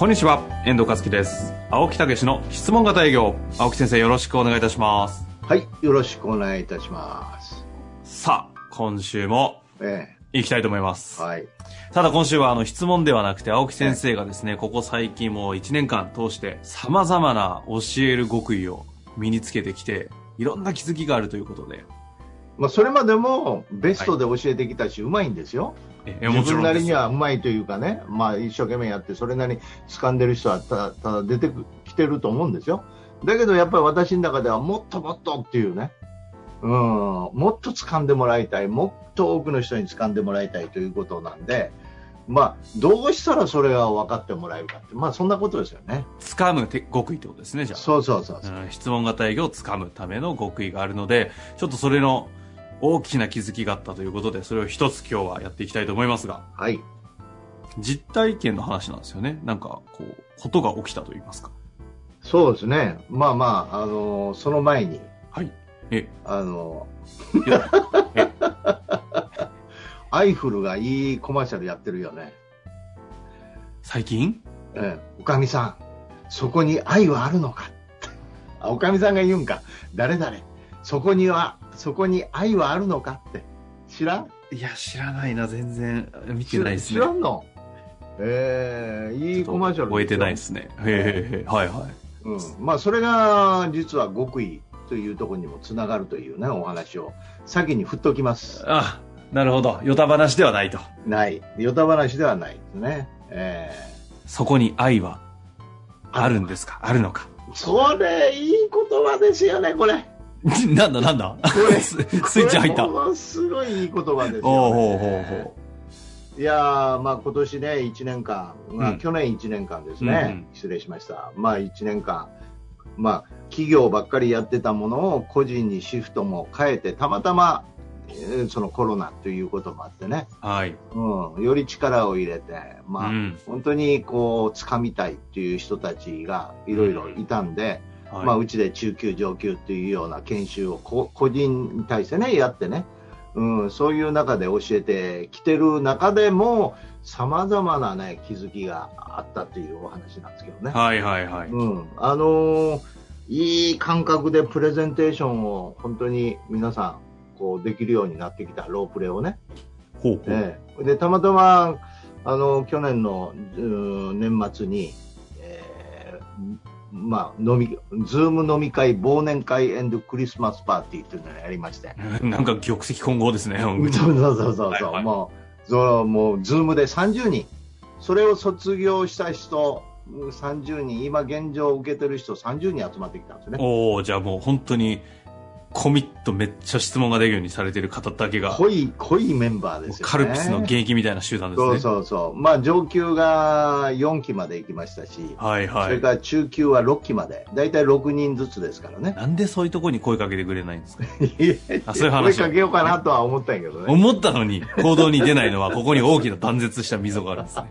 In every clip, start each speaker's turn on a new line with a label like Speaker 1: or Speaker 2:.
Speaker 1: こんにちは、遠藤和樹です。青木武の質問型営業。青木先生、よろしくお願いいたします。
Speaker 2: はい、よろしくお願いいたします。
Speaker 1: さあ、今週も
Speaker 2: え
Speaker 1: 行きたいと思います。
Speaker 2: え、はい。
Speaker 1: ただ今週はあの質問ではなくて、青木先生がですね、ここ最近もう1年間通して様々な教える極意を身につけてきて、いろんな気づきがあるということで。
Speaker 2: まあ、それまでもベストで教えてきたし、うまいんですよ。
Speaker 1: え
Speaker 2: 自分なりに
Speaker 1: は。
Speaker 2: はうまいというかね、まあ、一生懸命やって、それなりに掴んでる人はただただ出てきてると思うんですよ。だけどやっぱり私の中ではもっともっとっていうね、うん、もっと掴んでもらいたい、もっと多くの人に掴んでもらいたいということなんで、まあ、どうしたらそれが分かってもらえるかって、まあ、そんなことですよね。
Speaker 1: 掴むて極意ってことですね、じゃあ。
Speaker 2: そうそうそうそう。
Speaker 1: うん質問型営業をつかむための極意があるので、ちょっとそれの大きな気づきがあったということで、それを一つ今日はやっていきたいと思いますが、
Speaker 2: はい。
Speaker 1: 実体験の話なんですよね。なんか、こう、ことが起きたと言いますか。
Speaker 2: そうですね。まあまあ、あのその前に、
Speaker 1: はい。え、
Speaker 2: あの
Speaker 1: いやえ
Speaker 2: アイフルがいいコマーシャルやってるよね。
Speaker 1: 最近？
Speaker 2: ええ、おかみさん、そこに愛はあるのかおかみさんが言うんか。誰々、そこには、そこに愛はあるのかって。知らん？
Speaker 1: いや、知らないな、全然。見てないですね。
Speaker 2: 知らんの？ええいいコマーシャル
Speaker 1: 覚えてないですすね。へえはいはい。
Speaker 2: よ。うん。まあ、それが、実は極意というところにもつながるというね、お話を、先に振っときます。
Speaker 1: あ、なるほど。ヨタ話ではないと。
Speaker 2: ない。ヨタ話ではないですね。ええ
Speaker 1: そこに愛はあるんですか？あるのか？
Speaker 2: それ、いい言葉ですよね、これ。
Speaker 1: なんだなんだ？
Speaker 2: これ
Speaker 1: ススイッチ入った。
Speaker 2: ものすごいいい言葉ですよ、ね。いやー、まあ今年ね、1年間、まあ
Speaker 1: うん
Speaker 2: 去年1年間ですね、
Speaker 1: うんうん
Speaker 2: 失礼しました。まあ1年間、まあ企業ばっかりやってたものを個人にシフトも変えて、たまたま、えーそのコロナということもあってね、
Speaker 1: う。はい。
Speaker 2: うん、より力を入れて、まあ、
Speaker 1: うん
Speaker 2: 本当にこう、掴みたいっていう人たちがいろいろいたんで、
Speaker 1: はい
Speaker 2: まあ、うちで中級、上級っていうような研修をこ個人に対してね、やってね、うん、そういう中で教えてきてる中でも、様々なね、気づきがあったっていうお話なんですけどね。
Speaker 1: はいはいはい。
Speaker 2: うん、あのーいい感覚でプレゼンテーションを本当に皆さん、こうできるようになってきたロープレをね。
Speaker 1: ほうほう。
Speaker 2: ええで、たまたま、あの、去年の、うん年末に、えーまあ、飲み、 Zoom 飲み会、忘年会クリスマスパーティーっていうのをやりまして。
Speaker 1: なんか玉石混合ですね。
Speaker 2: そうそうそうそう
Speaker 1: はいはい
Speaker 2: もう、そうもう、 Zoom で30人。それを卒業した人、うん30人、今現状受けてる人30人集まってきたんですよね。
Speaker 1: おおじゃあもう本当にコミットめっちゃ質問ができるようにされてる方だけが、
Speaker 2: 濃い、濃いメンバーですよね。
Speaker 1: カルピスの現役みたいな集団ですね。
Speaker 2: そうそうそう。まあ、上級が4期まで行きましたし、
Speaker 1: はいはい。
Speaker 2: それから中級は6期まで、だいたい6人ずつですからね。
Speaker 1: なんでそういうところに声かけてくれないんですか？あそういう話
Speaker 2: 声かけようかなとは思ったんやけどね。
Speaker 1: 思ったのに行動に出ないのはここに大きな断絶した溝があるんですね。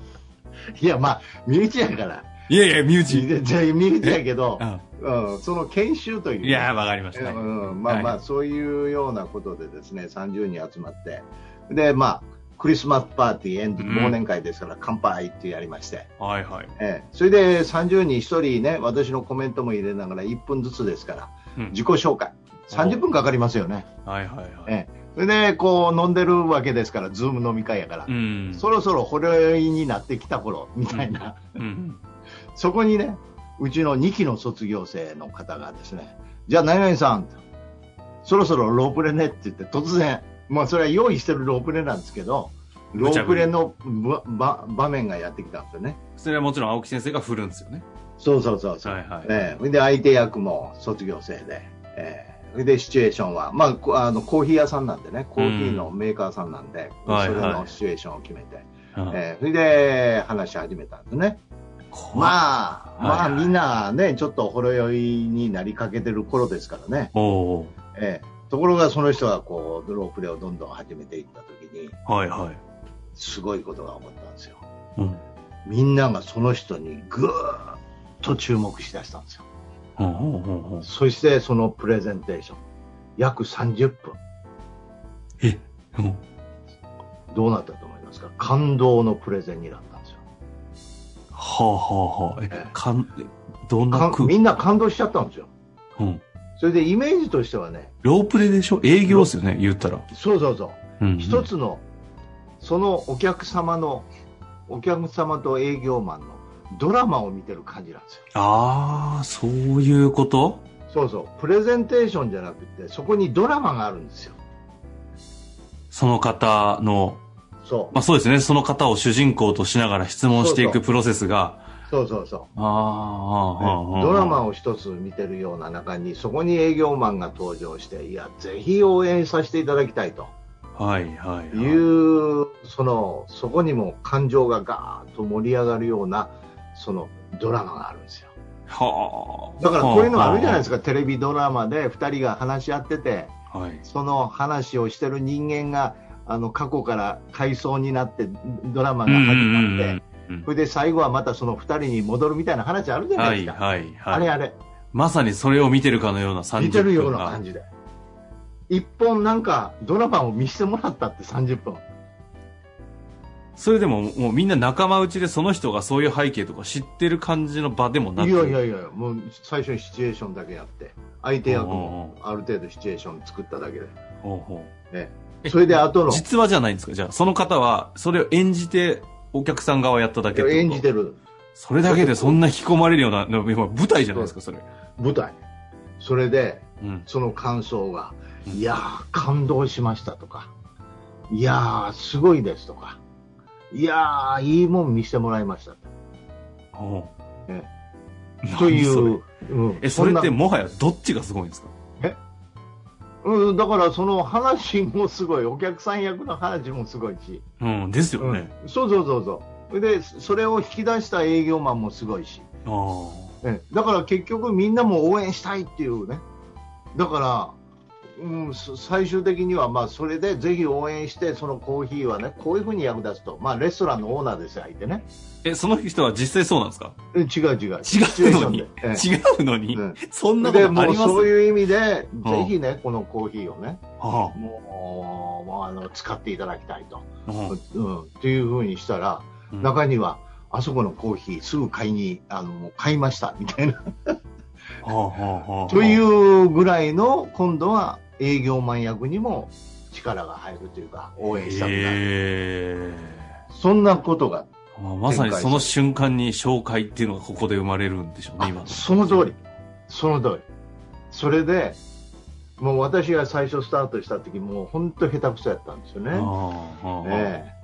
Speaker 2: いや、まあ、身内やから。
Speaker 1: いやいや、身内。
Speaker 2: じゃあ身内やけど
Speaker 1: う、
Speaker 2: うん、その研修という。
Speaker 1: んいや、わかりました。
Speaker 2: うん、まあまあ、
Speaker 1: はい
Speaker 2: そういうようなことでですね、30人集まって、で、まあ、クリスマスパーティー、忘年会ですから、乾杯ってやりまして、
Speaker 1: はいはい。
Speaker 2: ええ、それで30人1人ね、私のコメントも入れながら1分ずつですから、
Speaker 1: うん
Speaker 2: 自己紹介。30分かかりますよね。
Speaker 1: はいはいはい。
Speaker 2: ええ、それで、こう、飲んでるわけですから、ズーム飲み会やから、
Speaker 1: うん。
Speaker 2: そろそろほろ酔いになってきた頃、みたいな、
Speaker 1: うん。
Speaker 2: そこにね、うちの2期の卒業生の方がですね、じゃあ、何々さん、そろそろロープレねって言って、突然、まあ、それは用意してるロープレなんですけど、ロープレの場面がやってきたんですよね。
Speaker 1: それはもちろん青木先生が振るんですよね。
Speaker 2: そうそうそうそう。
Speaker 1: はいはい。
Speaker 2: ええで、相手役も卒業生で、ええそれで、シチュエーションは、まあこ、あの、コーヒー屋さんなんでね、コーヒーのメーカーさんなんで、
Speaker 1: はい
Speaker 2: それ
Speaker 1: はい
Speaker 2: のシチュエーションを決めて、
Speaker 1: うん
Speaker 2: えーそれで話し始めたんですね。まあ、まあみんなね、ちょっとほろ酔いになりかけてる頃ですからね。ええところがその人がこう、ロープレをどんどん始めていった時に、
Speaker 1: はいはい。
Speaker 2: すごいことが起こったんですよ。
Speaker 1: うん。
Speaker 2: みんながその人にぐーっと注目しだしたんですよ。そしてそのプレゼンテーション、約30分。
Speaker 1: え、うん。
Speaker 2: どうなったと思いますか？感動のプレゼンになった。
Speaker 1: はあはあはあ。え
Speaker 2: ええ、
Speaker 1: かん、えどんな
Speaker 2: かみんな感動しちゃったんですよ。
Speaker 1: うん。
Speaker 2: それでイメージとしてはね、
Speaker 1: ロープレでしょ？営業ですよね、言ったら。
Speaker 2: そうそうそう。
Speaker 1: うん。
Speaker 2: 一。つの、そのお客様の、お客様と営業マンのドラマを見てる感じなんですよ。
Speaker 1: ああ、そういうこと？
Speaker 2: そうそう。プレゼンテーションじゃなくて、そこにドラマがあるんですよ。
Speaker 1: その方の、
Speaker 2: そ
Speaker 1: まあそうですね、その方を主人公としながら質問していくプロセスが、
Speaker 2: う。そうそうそう。
Speaker 1: ああ、ああ、ああ
Speaker 2: ドラマを一つ見てるような中に、そこに営業マンが登場して、いや、ぜひ応援させていただきたいと
Speaker 1: はいはい、
Speaker 2: い
Speaker 1: はい。
Speaker 2: う、その、そこにも感情がガーッと盛り上がるような、そのドラマがあるんですよ。
Speaker 1: はあ。
Speaker 2: だからこういうのあるじゃないです
Speaker 1: か。
Speaker 2: か、テレビドラマで2人が話し合ってて、
Speaker 1: はい。
Speaker 2: その話をしてる人間が、あの、過去から回想になって、ドラマが始まって、それで最後はまたその2人に戻るみたいな話あるじゃな
Speaker 1: はいい
Speaker 2: ですか。
Speaker 1: はいはい。
Speaker 2: あれあれ。
Speaker 1: まさにそれを見てるかのような30分
Speaker 2: 見てるような感じで。一本なんかドラマを見せてもらったって30分。
Speaker 1: それでももうみんな仲間内でその人がそういう背景とか知ってる感じの場でもなく
Speaker 2: いやいやいや、もう最初にシチュエーションだけやって、相手役もある程度シチュエーション作っただけで。
Speaker 1: ほうほう
Speaker 2: ね、
Speaker 1: え
Speaker 2: それで後の、
Speaker 1: 実話じゃないんですか？じゃあその方はそれを演じてお客さん側やっただけ
Speaker 2: 演じてる。
Speaker 1: それだけでそんな引き込まれるような舞台じゃないですかそれ。
Speaker 2: 舞台。それで、
Speaker 1: うん。
Speaker 2: その感想が、
Speaker 1: うん。
Speaker 2: いやー、感動しましたとか、いやー、すごいですとか、いやー、いいもん見せてもらいました。
Speaker 1: おう。
Speaker 2: え
Speaker 1: 何
Speaker 2: という、うん。
Speaker 1: えそれってもはやどっちがすごいんですか？
Speaker 2: うん、だからその話もすごい、お客さん役の話もすごいし、
Speaker 1: うんですよね、
Speaker 2: うん。そうそうそうそう。で、それを引き出した営業マンもすごいし、
Speaker 1: ああ
Speaker 2: え。だから結局みんなも応援したいっていうね。だから、うん、そ最終的にはまあそれでぜひ応援して、そのコーヒーはね、こういうふうに役立つと。まあレストランのオーナーですよ、相手ね。
Speaker 1: えその人は実際そうなんですか？
Speaker 2: え違う違う。
Speaker 1: 違うのに？
Speaker 2: で。え
Speaker 1: 違うのに、
Speaker 2: うん。
Speaker 1: そんなこと
Speaker 2: で
Speaker 1: あります？
Speaker 2: もうそういう意味で、
Speaker 1: ん。
Speaker 2: ぜひね、このコーヒーをね、
Speaker 1: は
Speaker 2: もう、もうあの使っていただきたいと。
Speaker 1: あうん
Speaker 2: うん、っていうふうにしたら、
Speaker 1: うん。
Speaker 2: 中には、あそこのコーヒーすぐ買いに、あの、買いました、みたいな。
Speaker 1: はあはあはあ。
Speaker 2: というぐらいの、今度は営業マン役にも力が入るというか、応援したくなる。
Speaker 1: へ
Speaker 2: そんなことが、
Speaker 1: えまさにその瞬間に紹介っていうのがここで生まれるんでしょうね、今。
Speaker 2: その通り。その通り。それで、もう私が最初スタートした時、もう本当下手くそやったんですよね。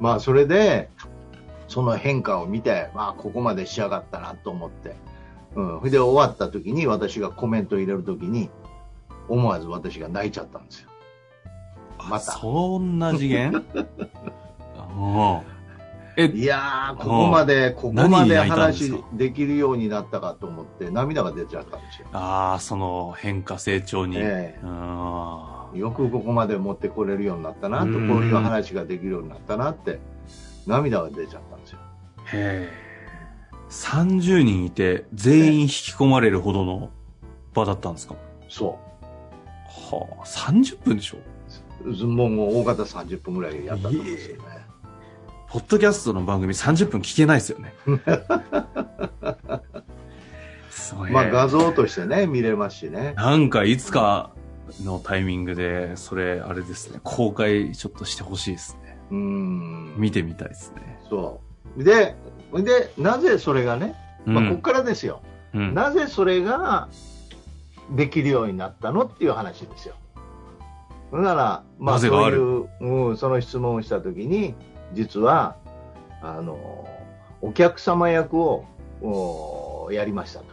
Speaker 2: まあそれで、その変化を見て、まあここまで仕上がったなと思って、うん。それで終わった時に私がコメントを入れる時に、思わず私が泣いちゃったんですよ。また
Speaker 1: そんな次元？
Speaker 2: いやー、ここまで、ここまで話
Speaker 1: か
Speaker 2: できるようになったかと思って、涙が出ちゃったんですよ。
Speaker 1: ああ、その変化成長に。
Speaker 2: え
Speaker 1: あ
Speaker 2: よくここまで持ってこれるようになったなと、こう
Speaker 1: うん
Speaker 2: いう話ができるようになったなって、涙が出ちゃったんですよ。
Speaker 1: あへえ。30人いて全員引き込まれるほどの場だったんですか？
Speaker 2: そ
Speaker 1: はあ、30分でしょ？
Speaker 2: う。もうもう大方30分ぐらいやったんですよね。
Speaker 1: ポッドキャストの番組30分聞けないですよね。
Speaker 2: まあ画像としてね、見れますしね。
Speaker 1: なんかいつかのタイミングで、それ、あれですね、公開ちょっとしてほしいですね。
Speaker 2: うーん。
Speaker 1: 見てみたいですね。
Speaker 2: そう。で、で、なぜそれがね、まあ、ここ
Speaker 1: うん
Speaker 2: からですよ。
Speaker 1: うん
Speaker 2: なぜそれができるようになったのっていう話ですよ。だから、まあ、そういう、うん、その質問をしたときに、実は、あの、お客様役をおやりましたと、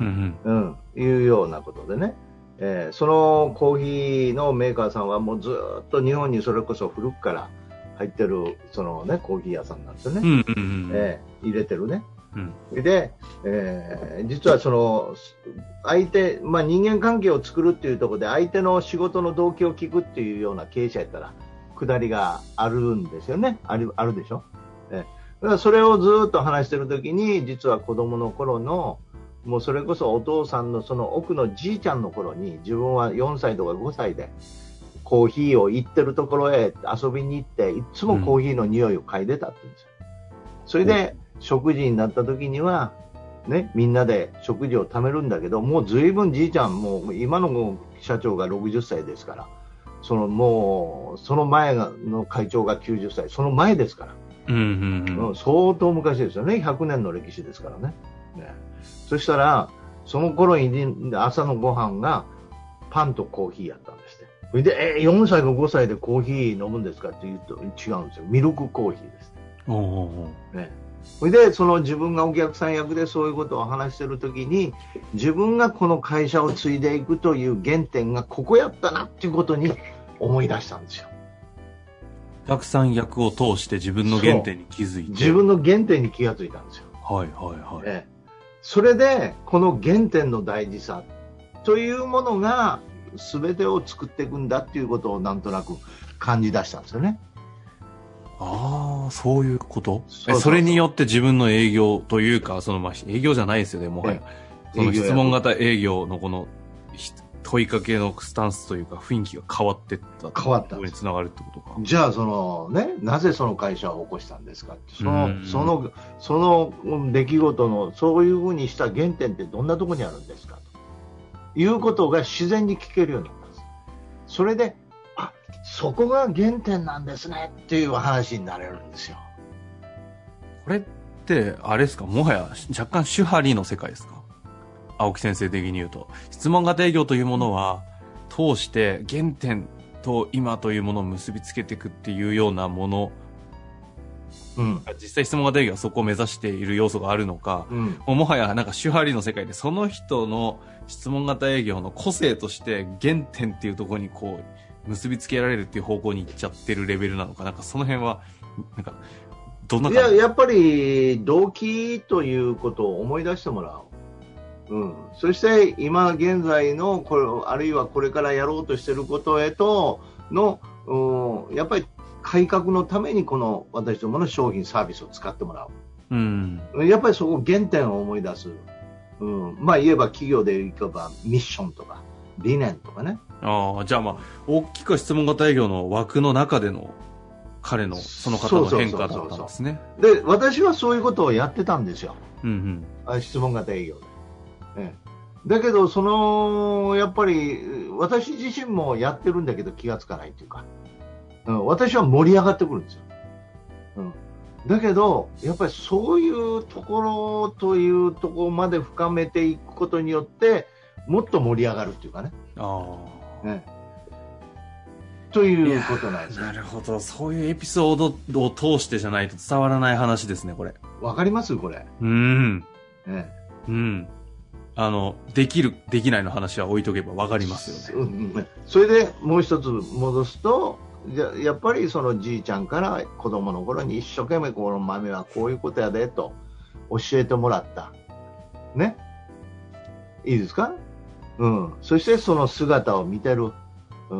Speaker 1: うんうん
Speaker 2: うん、いうようなことでね、えーそのコーヒーのメーカーさんはもうずーっと日本にそれこそ古くから入ってる、そのね、コーヒー屋さんなんですよね。
Speaker 1: うんうんうん。
Speaker 2: ええ入れてるね。
Speaker 1: うん。
Speaker 2: で、えー実はその、相手、まあ、人間関係を作るっていうところで、相手の仕事の動機を聞くっていうような経営者やったら、下りがあるんですよね。ある、あるでしょ？ええだからそれをずっと話してるときに、実は子供の頃の、もうそれこそお父さんのその奥のじいちゃんの頃に、自分は4歳とか5歳で、コーヒーを行ってるところへ遊びに行って、いつもコーヒーの匂いを嗅いでたって言うんですよ。それで、食事になった時には、ね、みんなで食事を貯めるんだけど、もうずいぶんじいちゃん、もう今の社長が60歳ですから、そのもう、その前の会長が90歳、その前ですから、
Speaker 1: うんうんうん。
Speaker 2: うん相当昔ですよね、100年の歴史ですからね。ねそしたら、その頃に朝のご飯がパンとコーヒーやったんですって。それで、えー4歳か5歳でコーヒー飲むんですかって言うと違うんですよ。ミルクコーヒーです。
Speaker 1: おうおう
Speaker 2: ね。それで、その自分がお客さん役でそういうことを話してるときに、自分がこの会社を継いでいくという原点がここやったなっていうことに思い出したんですよ。
Speaker 1: お客さん役を通して自分の原点に気づいて。
Speaker 2: 自分の原点に気がついたんですよ。
Speaker 1: はいはいはい。
Speaker 2: ええそれで、この原点の大事さというものが全てを作っていくんだっていうことをなんとなく感じ出したんですよね。
Speaker 1: ああ、そういうこと？
Speaker 2: そ
Speaker 1: れによって自分の営業というか、そのまあ営業じゃないですよね、もはや。その質問型営業のこのひ問いかけのスタンスというか雰囲気が変わってった。
Speaker 2: 変わった。
Speaker 1: につながるってことか。
Speaker 2: じゃあ、そのね、なぜその会社を起こしたんですかって、その
Speaker 1: うん、
Speaker 2: その、そのうん出来事の、そういうふうにした原点ってどんなところにあるんですかと。いうことが自然に聞けるようになったんです。それで、あ、そこが原点なんですねっていう話になれるんですよ。
Speaker 1: これって、あれですか、もはや若干手張りの世界ですか？青木先生的に言うと。質問型営業というものは、通して原点と今というものを結びつけていくっていうようなもの、
Speaker 2: うん。
Speaker 1: 実際質問型営業はそこを目指している要素があるのか、
Speaker 2: うん。
Speaker 1: もうもはやなんか手張りの世界でその人の質問型営業の個性として原点っていうところにこう結びつけられるっていう方向に行っちゃってるレベルなのか、なんかその辺は、なんか、どんない感
Speaker 2: や、
Speaker 1: じ
Speaker 2: やっぱり動機ということを思い出してもらう。うん。そして今現在のこれ、あるいはこれからやろうとしていることへとの、うん、やっぱり改革のためにこの私どもの商品サービスを使ってもら
Speaker 1: うん。
Speaker 2: う。やっぱりそこ原点を思い出す。うん。まあ言えば企業でいけばミッションとか理念とかね。
Speaker 1: ああ、じゃあまあ、大きく質問型営業の枠の中での彼の、その方の変化だったんですね。
Speaker 2: で、私はそういうことをやってたんですよ。
Speaker 1: うんうん。
Speaker 2: あ質問型営業で。ええだけど、その、やっぱり、私自身もやってるんだけど気がつかないっていうか、うん、私は盛り上がってくるんですよ。うん。だけど、やっぱりそういうところというところまで深めていくことによって、もっと盛り上がるっていうかね。
Speaker 1: あ
Speaker 2: ええということなん
Speaker 1: あ。
Speaker 2: ですよ
Speaker 1: なるほど。そういうエピソードを通してじゃないと伝わらない話ですね、これ。
Speaker 2: わかります？これ。
Speaker 1: うん。
Speaker 2: え
Speaker 1: うん。あの、できる、できないの話は置いとけばわかりますよね。
Speaker 2: うんそれでもう一つ戻すと、じゃやっぱりそのじいちゃんから子供の頃に一生懸命この豆はこういうことやでと教えてもらった。ね。いいですか？うん。そしてその姿を見てる。うん、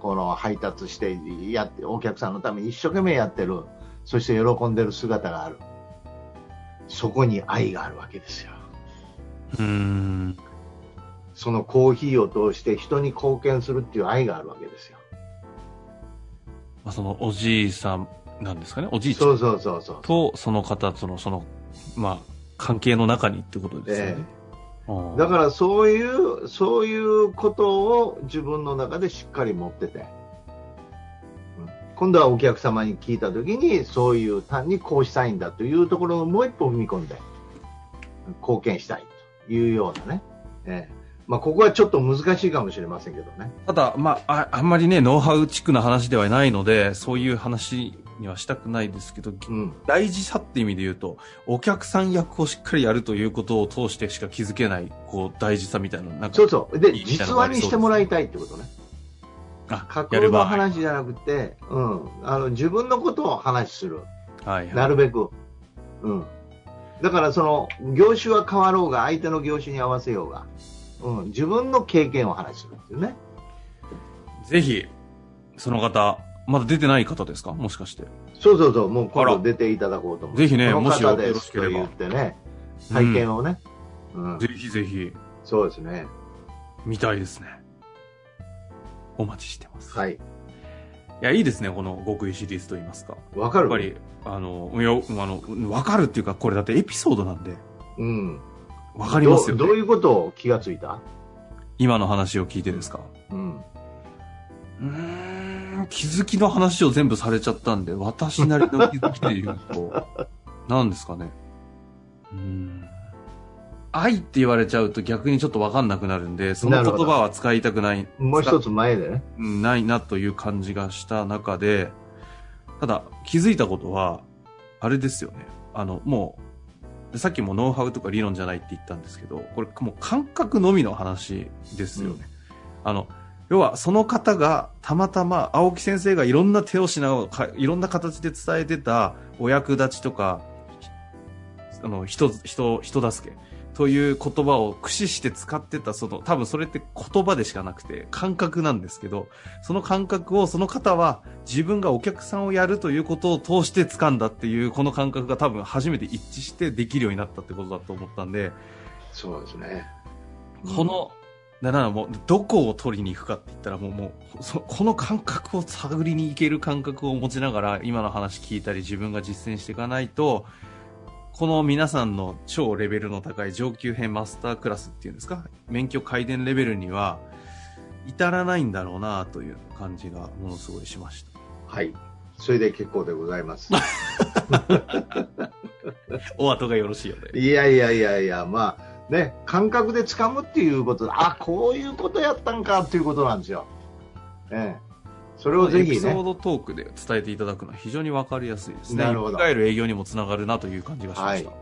Speaker 2: この配達してやって、お客さんのために一生懸命やってる。そして喜んでる姿がある。そこに愛があるわけですよ。
Speaker 1: うーん。
Speaker 2: そのコーヒーを通して人に貢献するっていう愛があるわけですよ。
Speaker 1: まあ、そのおじいさんなんですかね？おじいちゃん
Speaker 2: そうそうそうそう。
Speaker 1: とその方とのその、まあ、関係の中にってことですよね。ああ
Speaker 2: だからそういう、そういうことを自分の中でしっかり持ってて、うん今度はお客様に聞いたときに、そういう単にこうしたいんだというところをもう一歩踏み込んで、貢献したいというようなね。ええまあ、ここはちょっと難しいかもしれませんけどね。
Speaker 1: ただ、まあ、ああんまりね、ノウハウチックな話ではないので、そういう話にはしたくないですけど、
Speaker 2: うん。
Speaker 1: 大事さって意味で言うと、お客さん役をしっかりやるということを通してしか気づけない、こう、大事さみたいな、なんか、
Speaker 2: そうそう。で、実話にしてもらいたいってことね。
Speaker 1: あ
Speaker 2: 架空の話じゃなくて、うん、あの自分のことを話する、
Speaker 1: はい、はい、
Speaker 2: なるべく、うん、だからその業種は変わろうが相手の業種に合わせようが、うん、自分の経験を話するっていうね。
Speaker 1: ぜひその方まだ出てない方ですか？もしかして。
Speaker 2: そうそうそう。もう今度出ていただこうと思う。
Speaker 1: ぜひね
Speaker 2: も
Speaker 1: しよ
Speaker 2: ろしければ。言ってね。体験をね、
Speaker 1: うん、ぜひぜひ。
Speaker 2: そうですね。
Speaker 1: 見たいですね。お待ちしてます。
Speaker 2: はい。い
Speaker 1: やいいですねこの極意シリーズといいますか。
Speaker 2: わかる。
Speaker 1: やっぱりあのいやあのわかるっていうかこれだってエピソードなんで。
Speaker 2: うん。
Speaker 1: わかりますよ、
Speaker 2: ね、どういうことを気がついた？
Speaker 1: 今の話を聞いてですか？
Speaker 2: うん。
Speaker 1: うん気づきの話を全部されちゃったんで私なりの気づきで言うと何ですかねうん愛って言われちゃうと逆にちょっとわかんなくなるんで、その言葉は使いたくない。
Speaker 2: もう一つ前で？ね。
Speaker 1: うん、ないなという感じがした中で、ただ気づいたことは、あれですよね。あの、もう、さっきもノウハウとか理論じゃないって言ったんですけど、これもう感覚のみの話ですよね。うん、あの、要はその方がたまたま青木先生がいろんな手をしながら、いろんな形で伝えてたお役立ちとか、あの、人、人、人助け。という言葉を駆使して使ってた、その、多分それって言葉でしかなくて、感覚なんですけど、その感覚をその方は自分がお客さんをやるということを通して掴んだっていう、この感覚が多分初めて一致してできるようになったってことだと思ったんで、
Speaker 2: そうですね。
Speaker 1: この、だからもう、どこを取りに行くかって言ったらもう、もう、そこの感覚を探りに行ける感覚を持ちながら、今の話聞いたり自分が実践していかないと、この皆さんの超レベルの高い上級編マスタークラスっていうんですか、免許改伝レベルには至らないんだろうなという感じがものすごいしました。
Speaker 2: はい。それで結構でございます。
Speaker 1: お後がよろしいよ
Speaker 2: ね。いやいやいやいや、まあ、ね、感覚で掴むっていうことあ、こういうことやったんかっていうことなんですよ。ええ。それをぜひ、ね、エピ
Speaker 1: ソードトークで伝えていただくのは非常に分かりやすいですね。なるほど。いわゆる営業にもつながるなという感じがしました。はい、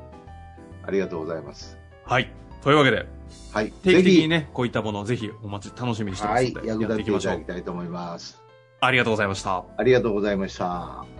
Speaker 2: ありがとうございます。
Speaker 1: はい。というわけで、
Speaker 2: はい。
Speaker 1: 定期的にね、こういったものをぜひお待ち、楽しみにしてますので、はい、役
Speaker 2: 立てていただきたいと思います。
Speaker 1: ありがとうございました。
Speaker 2: ありがとうございました。